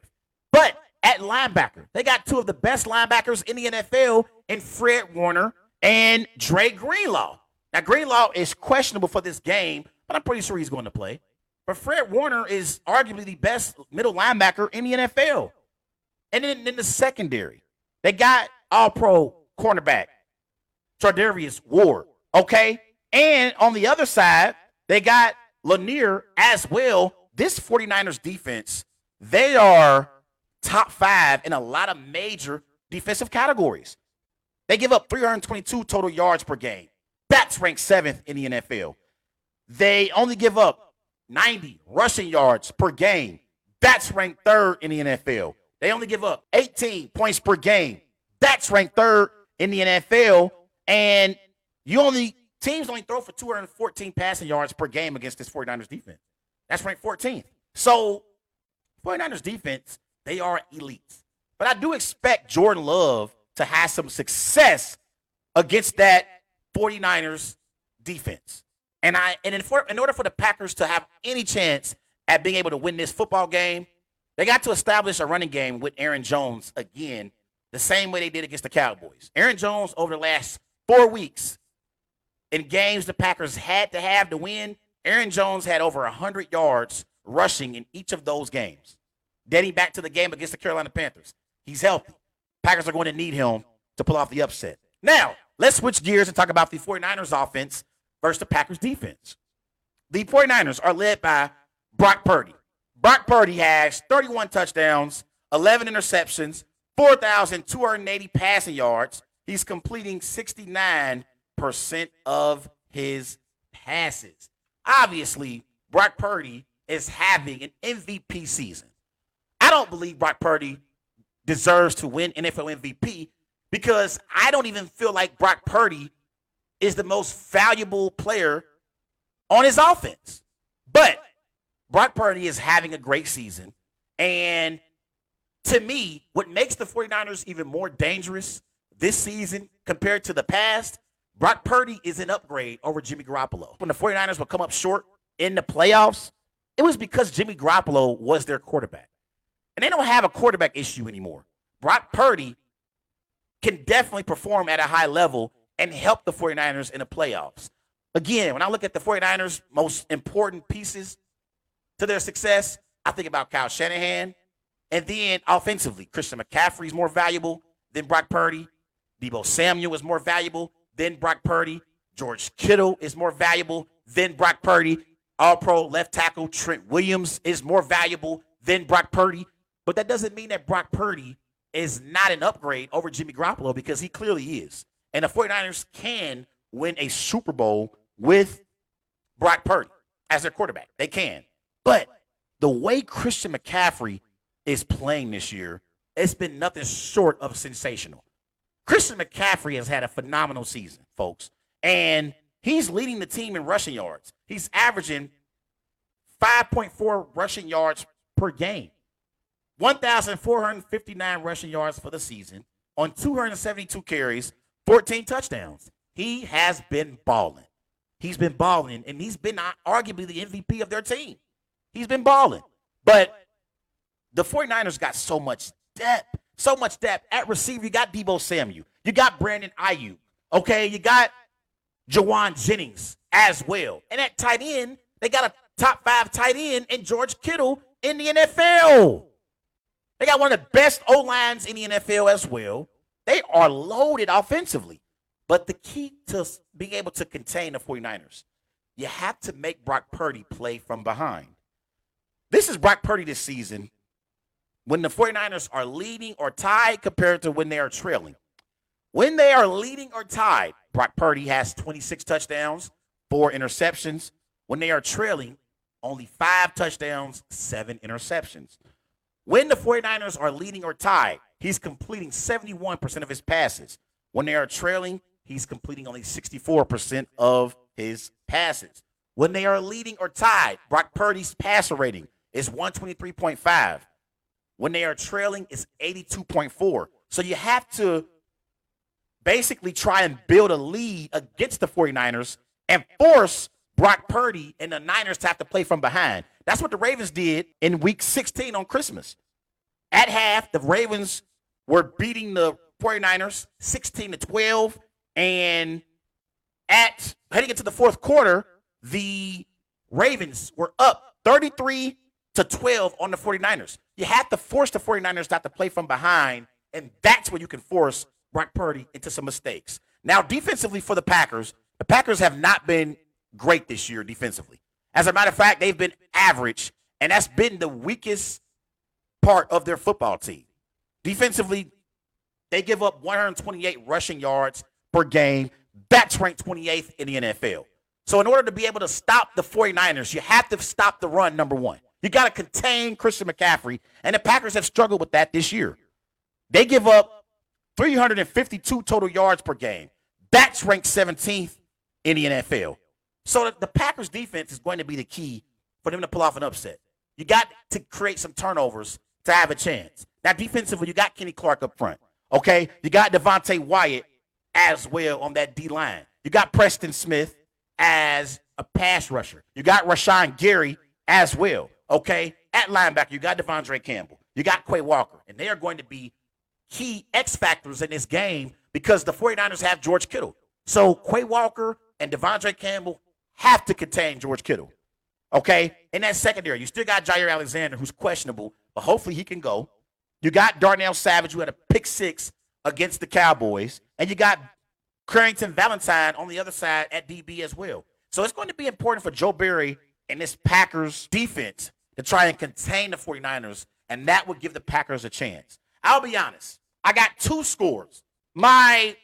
But at linebacker, they got two of the best linebackers in the NFL in Fred Warner and Dre Greenlaw. Now, Greenlaw is questionable for this game, but I'm pretty sure he's going to play. But Fred Warner is arguably the best middle linebacker in the NFL. And then in the secondary, they got all pro cornerback, Charvarius Ward. Okay. And on the other side, they got Lanier as well. This 49ers defense, they are top five in a lot of major defensive categories. They give up 322 total yards per game. That's ranked seventh in the NFL. They only give up 90 rushing yards per game. That's ranked third in the NFL. They only give up 18 points per game. That's ranked third in the NFL. And you only teams only throw for 214 passing yards per game against this 49ers defense. That's ranked 14th. So 49ers defense, they are elite. But I do expect Jordan Love to have some success against that 49ers defense. And I and in, for, in order for the Packers to have any chance at being able to win this football game, they got to establish a running game with Aaron Jones again, the same way they did against the Cowboys. Aaron Jones over the last four weeks in games the Packers had to have to win, Aaron Jones had over 100 yards rushing in each of those games. Dating back to the game against the Carolina Panthers. He's healthy. Packers are going to need him to pull off the upset. Now, let's switch gears and talk about the 49ers offense versus the Packers defense. The 49ers are led by Brock Purdy. Brock Purdy has 31 touchdowns, 11 interceptions, 4,280 passing yards. He's completing 69% of his passes. Obviously, Brock Purdy is having an MVP season. I don't believe Brock Purdy deserves to win NFL MVP because I don't even feel like Brock Purdy is the most valuable player on his offense. But Brock Purdy is having a great season. And to me, what makes the 49ers even more dangerous this season compared to the past, Brock Purdy is an upgrade over Jimmy Garoppolo. When the 49ers would come up short in the playoffs, it was because Jimmy Garoppolo was their quarterback. And they don't have a quarterback issue anymore. Brock Purdy can definitely perform at a high level and help the 49ers in the playoffs. Again, when I look at the 49ers' most important pieces to their success, I think about Kyle Shanahan. And then offensively, Christian McCaffrey is more valuable than Brock Purdy. Deebo Samuel is more valuable than Brock Purdy. George Kittle is more valuable than Brock Purdy. All pro left tackle Trent Williams is more valuable than Brock Purdy. But that doesn't mean that Brock Purdy is not an upgrade over Jimmy Garoppolo because he clearly is. And the 49ers can win a Super Bowl with Brock Purdy as their quarterback. They can. But the way Christian McCaffrey is playing this year, it's been nothing short of sensational. Christian McCaffrey has had a phenomenal season, folks. And he's leading the team in rushing yards. He's averaging 5.4 rushing yards per game, 1,459 rushing yards for the season on 272 carries, 14 touchdowns. He has been balling. He's been balling, and he's been uh, arguably the MVP of their team. He's been balling. But the 49ers got so much depth, so much depth. At receiver, you got Deebo Samuel. You got Brandon Aiyuk. Okay, you got Jauan Jennings as well. And at tight end, they got a top five tight end in George Kittle in the NFL. They got one of the best O lines in the NFL as well. They are loaded offensively. But the key to being able to contain the 49ers, you have to make Brock Purdy play from behind. This is Brock Purdy this season when the 49ers are leading or tied compared to when they are trailing. When they are leading or tied, Brock Purdy has 26 touchdowns, four interceptions. When they are trailing, only five touchdowns, seven interceptions. When the 49ers are leading or tied, he's completing 71% of his passes. When they are trailing, he's completing only 64% of his passes. When they are leading or tied, Brock Purdy's passer rating is 123.5. When they are trailing, it's 82.4. So you have to basically try and build a lead against the 49ers and force Brock Purdy and the Niners to have to play from behind. That's what the Ravens did in week 16 on Christmas. At half, the Ravens were beating the 49ers 16 to 12 and at heading into the fourth quarter, the Ravens were up 33 to 12 on the 49ers. You have to force the 49ers not to play from behind, and that's where you can force Brock Purdy into some mistakes. Now, defensively for the Packers, the Packers have not been great this year defensively. As a matter of fact, they've been average, and that's been the weakest part of their football team. Defensively, they give up 128 rushing yards per game. That's ranked 28th in the NFL. So, in order to be able to stop the 49ers, you have to stop the run, number one. You got to contain Christian McCaffrey, and the Packers have struggled with that this year. They give up 352 total yards per game. That's ranked 17th in the NFL. So, the Packers defense is going to be the key for them to pull off an upset. You got to create some turnovers to have a chance. Now, defensively, you got Kenny Clark up front. Okay, you got Devonte Wyatt as well on that D line. You got Preston Smith as a pass rusher. You got Rashan Gary as well. Okay, at linebacker, you got De'Vondre Campbell. You got Quay Walker, and they are going to be key X factors in this game because the 49ers have George Kittle. So Quay Walker and De'Vondre Campbell have to contain George Kittle. Okay, in that secondary, you still got Jaire Alexander, who's questionable, but hopefully he can go. You got Darnell Savage, who had a pick six against the Cowboys, and you got Carrington Valentine on the other side at DB as well. So it's going to be important for Joe Barry and this Packers defense to try and contain the 49ers, and that would give the Packers a chance. I'll be honest, I got two scores. My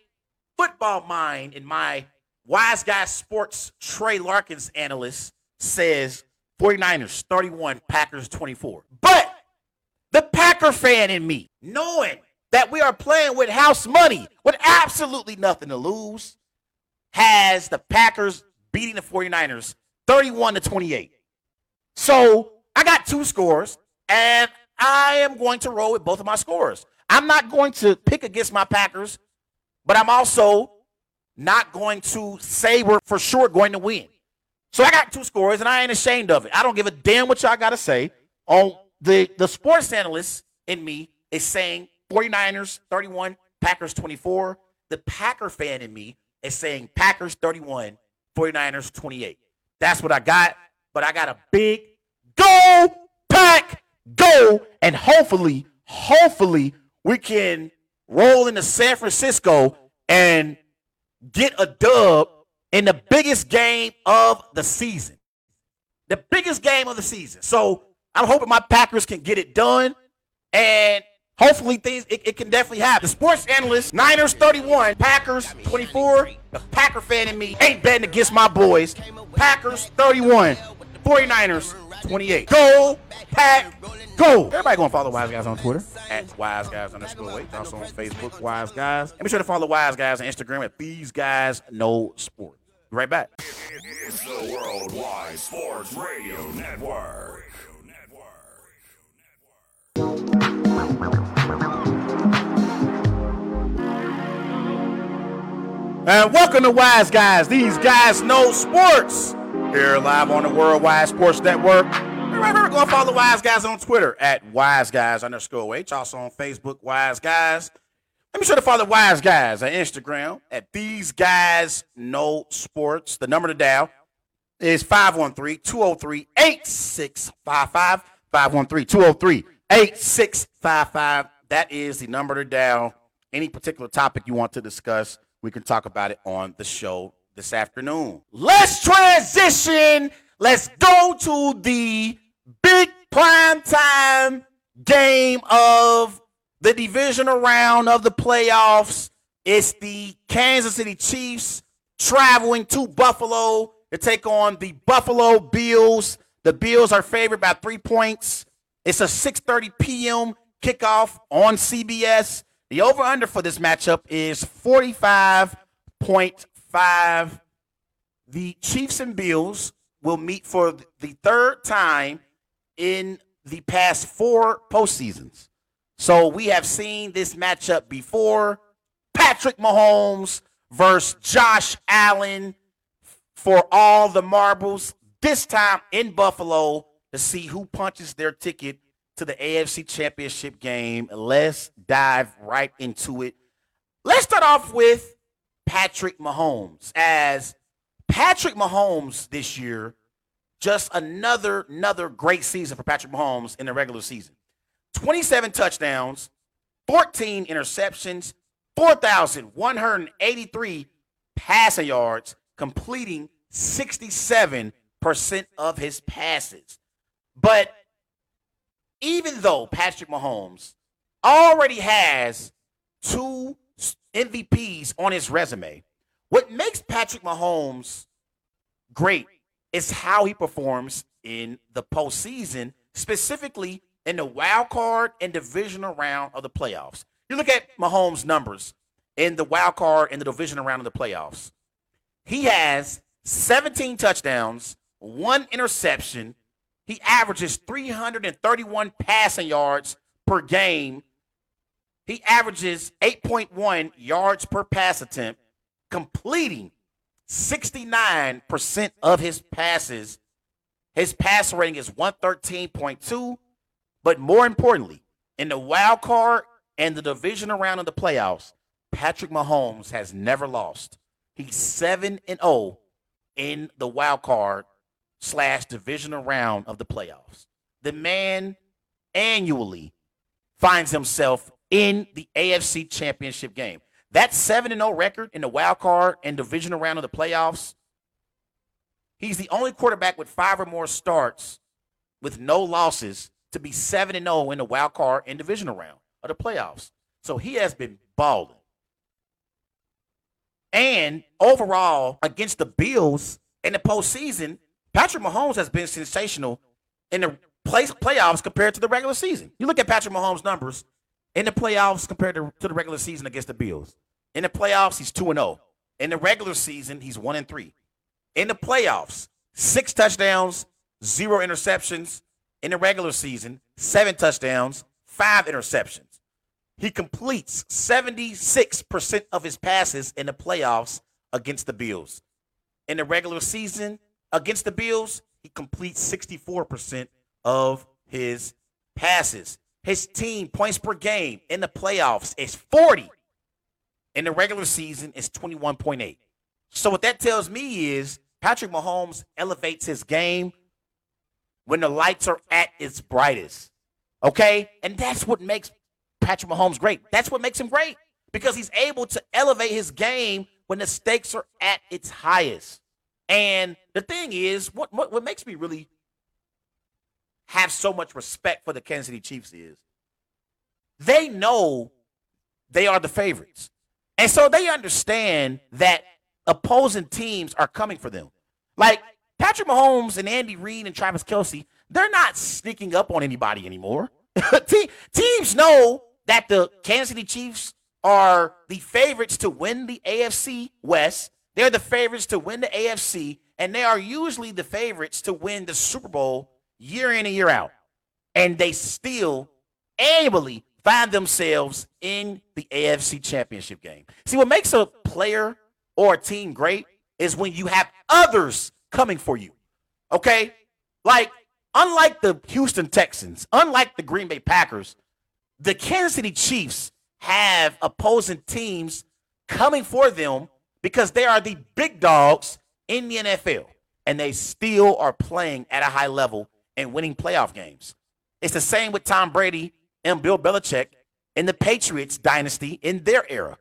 football mind and my Wise Guy Sports Tre Larkins analyst says 49ers 31, Packers 24. But the Packer fan in me, knowing that we are playing with house money with absolutely nothing to lose, has the Packers beating the 49ers 31 to 28. So I got two scores, and I am going to roll with both of my scores. I'm not going to pick against my Packers, but I'm also not going to say we're for sure going to win. So I got two scores, and I ain't ashamed of it. I don't give a damn what y'all got to say. On the the sports analyst in me is saying 49ers 31, Packers 24. The Packer fan in me is saying Packers 31, 49ers 28. That's what I got. But I got a big go pack go. And hopefully, hopefully, we can roll into San Francisco and get a dub in the biggest game of the season. The biggest game of the season. So I'm hoping my Packers can get it done. And hopefully things it, it, can definitely happen. The sports analyst, Niners 31, Packers 24. The Packer fan in me ain't betting against my boys. Packers 31, 49ers 28. Go, Pack, go. Everybody going to follow Wise Guys on Twitter at Wise Guys underscore eight. Also on Facebook, Wise Guys. And be sure to follow Wise Guys on Instagram at These Guys Know Sport. Be right back. It's the Worldwide Sports Radio Network. And welcome to Wise Guys. These guys know sports. Here live on the Worldwide Sports Network. Remember, go follow Wise Guys on Twitter at Wise Guys underscore H. Also on Facebook, Wise Guys. Let me sure to follow Wise Guys on Instagram at These Guys Know Sports. The number to dial is 513 203 8655. 513 203 8655. That is the number to dial. Any particular topic you want to discuss we can talk about it on the show this afternoon. Let's transition. Let's go to the big prime time game of the divisional round of the playoffs. It's the Kansas City Chiefs traveling to Buffalo to take on the Buffalo Bills. The Bills are favored by three points. It's a 6:30 p.m. kickoff on CBS. The over under for this matchup is 45.5. The Chiefs and Bills will meet for the third time in the past four postseasons. So we have seen this matchup before. Patrick Mahomes versus Josh Allen for all the marbles. This time in Buffalo to see who punches their ticket to the AFC Championship game. Let's dive right into it. Let's start off with Patrick Mahomes. As Patrick Mahomes this year, just another another great season for Patrick Mahomes in the regular season. 27 touchdowns, 14 interceptions, 4,183 passing yards, completing 67% of his passes. But even though Patrick Mahomes already has two MVPs on his resume, what makes Patrick Mahomes great is how he performs in the postseason, specifically in the wild card and divisional round of the playoffs. You look at Mahomes' numbers in the wild card and the divisional round of the playoffs. He has 17 touchdowns, one interception, he averages 331 passing yards per game. He averages 8.1 yards per pass attempt, completing 69% of his passes. His pass rating is 113.2. But more importantly, in the wild card and the division round of the playoffs, Patrick Mahomes has never lost. He's 7 and 0 in the wild card slash divisional round of the playoffs. The man annually finds himself in the AFC championship game. That 7 0 record in the wild card and divisional round of the playoffs, he's the only quarterback with five or more starts with no losses to be 7 0 in the wild card and divisional round of the playoffs. So he has been balling. And overall, against the Bills in the postseason, Patrick Mahomes has been sensational in the play, playoffs compared to the regular season. You look at Patrick Mahomes' numbers in the playoffs compared to, to the regular season against the Bills. In the playoffs, he's 2 and 0. In the regular season, he's 1 and 3. In the playoffs, six touchdowns, zero interceptions. In the regular season, seven touchdowns, five interceptions. He completes 76% of his passes in the playoffs against the Bills. In the regular season, against the Bills, he completes 64% of his passes. His team points per game in the playoffs is 40. In the regular season, is 21.8. So what that tells me is Patrick Mahomes elevates his game when the lights are at its brightest. Okay? And that's what makes Patrick Mahomes great. That's what makes him great because he's able to elevate his game when the stakes are at its highest. And the thing is, what, what, what makes me really have so much respect for the Kansas City Chiefs is they know they are the favorites. And so they understand that opposing teams are coming for them. Like Patrick Mahomes and Andy Reid and Travis Kelce, they're not sneaking up on anybody anymore. Te- teams know that the Kansas City Chiefs are the favorites to win the AFC West. They're the favorites to win the AFC, and they are usually the favorites to win the Super Bowl year in and year out. And they still annually find themselves in the AFC Championship game. See, what makes a player or a team great is when you have others coming for you. Okay? Like, unlike the Houston Texans, unlike the Green Bay Packers, the Kansas City Chiefs have opposing teams coming for them because they are the big dogs in the NFL and they still are playing at a high level and winning playoff games. It's the same with Tom Brady and Bill Belichick in the Patriots dynasty in their era.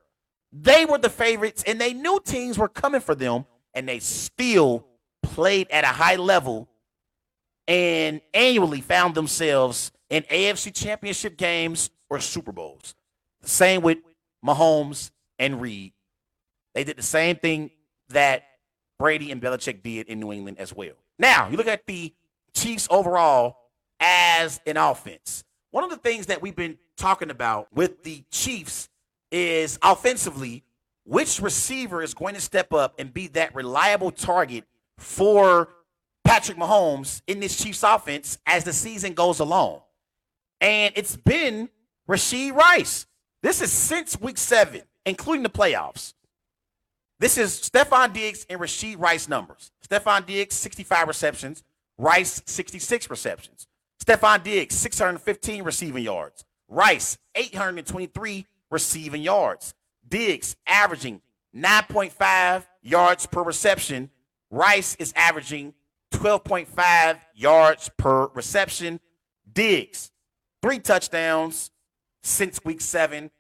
They were the favorites and they knew teams were coming for them and they still played at a high level and annually found themselves in AFC championship games or Super Bowls. The same with Mahomes and Reid. They did the same thing that Brady and Belichick did in New England as well. Now, you look at the Chiefs overall as an offense. One of the things that we've been talking about with the Chiefs is offensively, which receiver is going to step up and be that reliable target for Patrick Mahomes in this Chiefs offense as the season goes along. And it's been Rashee Rice. This is since week seven, including the playoffs. This is Stefon Diggs and Rashee Rice numbers. Stefon Diggs, 65 receptions. Rice, 66 receptions. Stefon Diggs, 615 receiving yards. Rice, 823 receiving yards. Diggs averaging 9.5 yards per reception. Rice is averaging 12.5 yards per reception. Diggs, three touchdowns since week seven.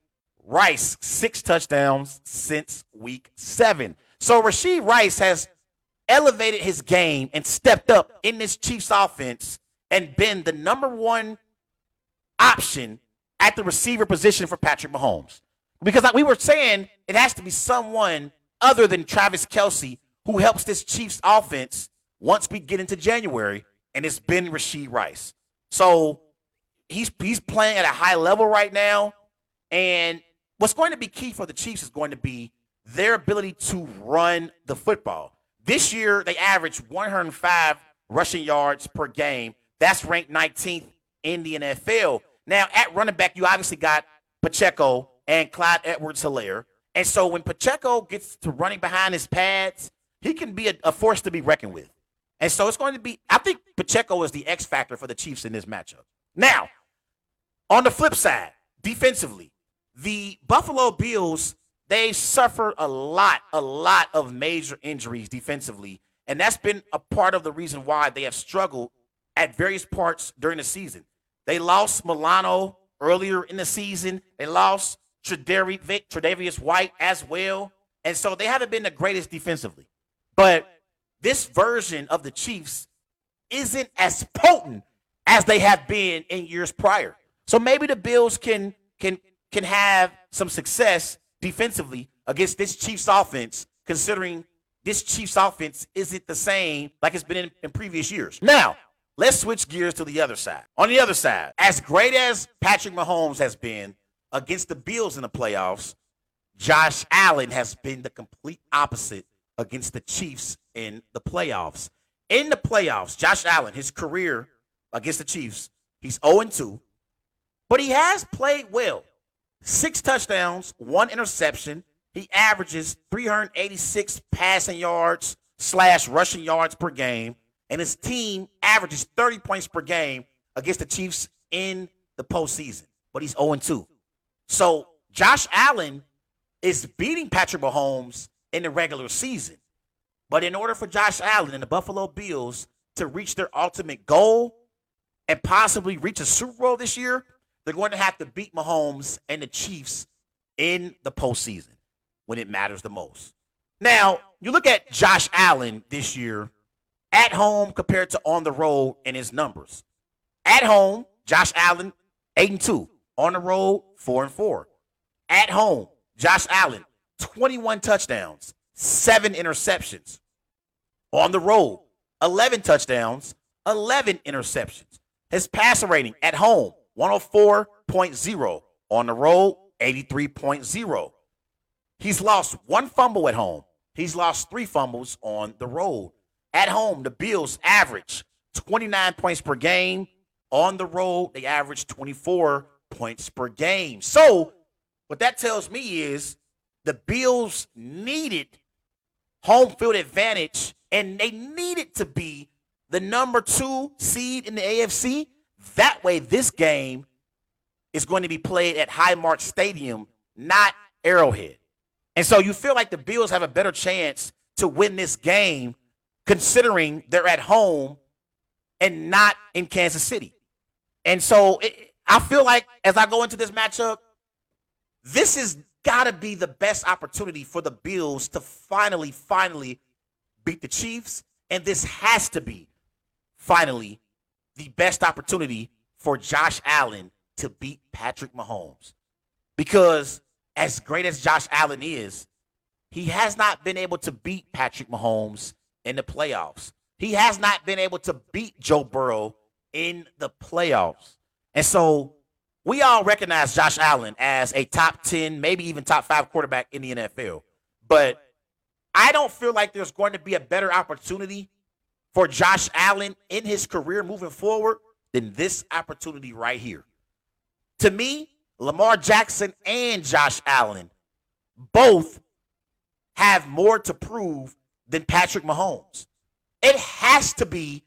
Rice, six touchdowns since week seven. So Rashee Rice has elevated his game and stepped up in this Chiefs offense and been the number one option at the receiver position for Patrick Mahomes. Because like we were saying, it has to be someone other than Travis Kelce who helps this Chiefs offense once we get into January, and it's been Rashee Rice. So he's he's playing at a high level right now. And what's going to be key for the Chiefs is going to be their ability to run the football. This year, they averaged 105 rushing yards per game. That's ranked 19th in the NFL. Now, at running back, you obviously got Pacheco and Clyde Edwards Helaire. And so when Pacheco gets to running behind his pads, he can be a, a, force to be reckoned with. And so it's going to be, I think Pacheco is the X factor for the Chiefs in this matchup. Now, on the flip side, defensively, the Buffalo Bills, they suffered a lot, a lot of major injuries defensively. And that's been a part of the reason why they have struggled at various parts during the season. They lost Milano earlier in the season. They lost Tre'Davious White as well. And so they haven't been the greatest defensively. But this version of the Chiefs isn't as potent as they have been in years prior. So maybe the Bills can can can have some success defensively against this Chiefs offense, considering this Chiefs offense isn't the same like it's been in, in previous years. Now, Let's switch gears to the other side. On the other side, as great as Patrick Mahomes has been against the Bills in the playoffs, Josh Allen has been the complete opposite against the Chiefs in the playoffs. In the playoffs, Josh Allen, his career against the Chiefs, he's 0 2, but he has played well. Six touchdowns, one interception. He averages 386 passing yards slash rushing yards per game and his team averages 30 points per game against the Chiefs in the postseason, but he's 0 2. So Josh Allen is beating Patrick Mahomes in the regular season. But in order for Josh Allen and the Buffalo Bills to reach their ultimate goal and possibly reach a Super Bowl this year, they're going to have to beat Mahomes and the Chiefs in the postseason when it matters the most. Now, you look at Josh Allen this year at home compared to on the road in his numbers. At home, Josh Allen, 8 and 2. On the road, 4 and 4. At home, Josh Allen, 21 touchdowns, 7 interceptions. On the road, 11 touchdowns, 11 interceptions. His passer rating at home, 104.0. On the road, 83.0. He's lost one fumble at home. He's lost three fumbles on the road. At home, the Bills average 29 points per game. On the road, they average 24 points per game. So, what that tells me is the Bills needed home field advantage and they needed to be the number two seed in the AFC. That way, this game is going to be played at Highmark Stadium, not Arrowhead. And so you feel like the Bills have a better chance to win this game considering they're at home and not in Kansas City. And so it, I feel like as I go into this matchup, this has got to be the best opportunity for the Bills to finally, finally beat the Chiefs. And this has to be finally the best opportunity for Josh Allen to beat Patrick Mahomes. Because as great as Josh Allen is, he has not been able to beat Patrick Mahomes in the playoffs. He has not been able to beat Joe Burrow in the playoffs. And so we all recognize Josh Allen as a top 10, maybe even top five quarterback in the NFL. But I don't feel like there's going to be a better opportunity for Josh Allen in his career moving forward than this opportunity right here. To me, Lamar Jackson and Josh Allen both have more to prove than Patrick Mahomes. It has to be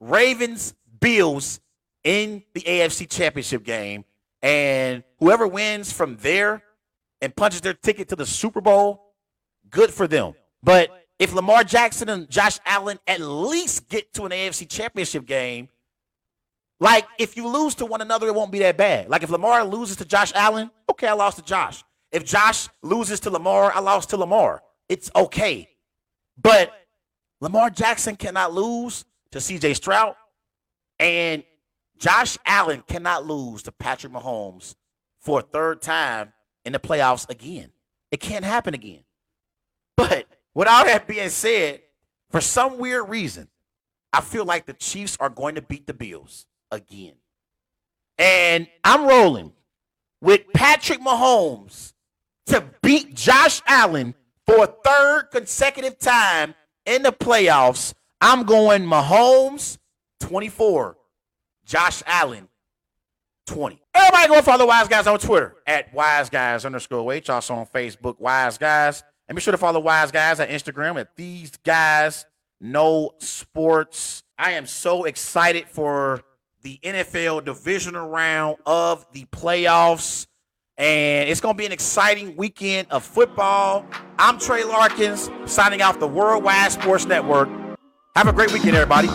Ravens Bills in the AFC Championship game. And whoever wins from there and punches their ticket to the Super Bowl, good for them. But if Lamar Jackson and Josh Allen at least get to an AFC Championship game, like if you lose to one another, it won't be that bad. Like if Lamar loses to Josh Allen, okay, I lost to Josh. If Josh loses to Lamar, I lost to Lamar. It's okay. But Lamar Jackson cannot lose to CJ Stroud, and Josh Allen cannot lose to Patrick Mahomes for a third time in the playoffs again. It can't happen again. But with all that being said, for some weird reason, I feel like the Chiefs are going to beat the Bills again. And I'm rolling with Patrick Mahomes to beat Josh Allen for a third consecutive time in the playoffs. I'm going Mahomes 24, Josh Allen 20. Everybody go follow the Wise Guys on Twitter at Wise Guys underscore H. Also on Facebook, Wise Guys. And be sure to follow Wise Guys on Instagram at These Guys Know Sports. I am so excited for the NFL divisional round of the playoffs. And it's going to be an exciting weekend of football. I'm Tre Larkins, signing off the Worldwide Sports Network. Have a great weekend, everybody.